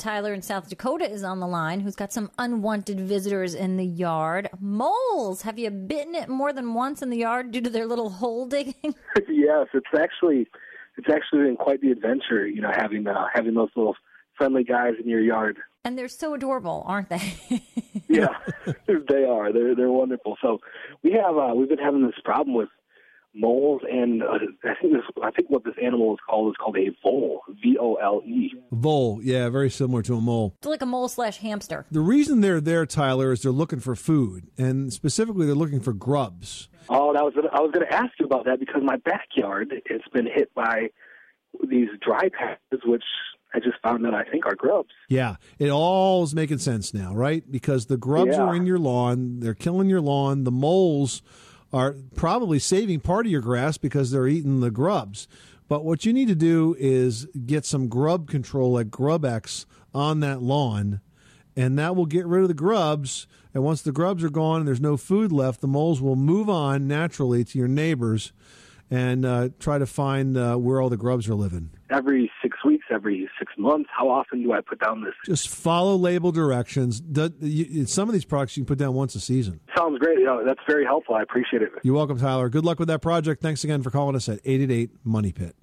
Tyler in South Dakota is on the line, who's got some unwanted visitors in the yard. Moles, have you bitten it more than once in the yard due to their little hole digging? yes, it's actually it's actually been quite the adventure, you know, having uh, having those little friendly guys in your yard. And they're so adorable, aren't they? yeah, they are. They're they're wonderful. So we have uh, we've been having this problem with moles, and uh, I think this I think what this animal is called is called a vole, V O L E. Vole, yeah, very similar to a mole. It's like a mole slash hamster. The reason they're there, Tyler, is they're looking for food, and specifically they're looking for grubs. Oh, that was I was going to ask you about that because my backyard has been hit by these dry patches, which I just found that I think are grubs. Yeah, it all is making sense now, right? Because the grubs Yeah. are in your lawn, they're killing your lawn. The moles are probably saving part of your grass because they're eating the grubs. But what you need to do is get some grub control like GrubEx on that lawn, and that will get rid of the grubs. And once the grubs are gone and there's no food left, the moles will move on naturally to your neighbors and uh, try to find uh, where all the grubs are living. Every six weeks, every six months, how often do I put down this? Just follow label directions. Do- you- Some of these products you can put down once a season. Sounds great. You know, that's very helpful. I appreciate it. You're welcome, Tyler. Good luck with that project. Thanks again for calling us at 888 Money Pit.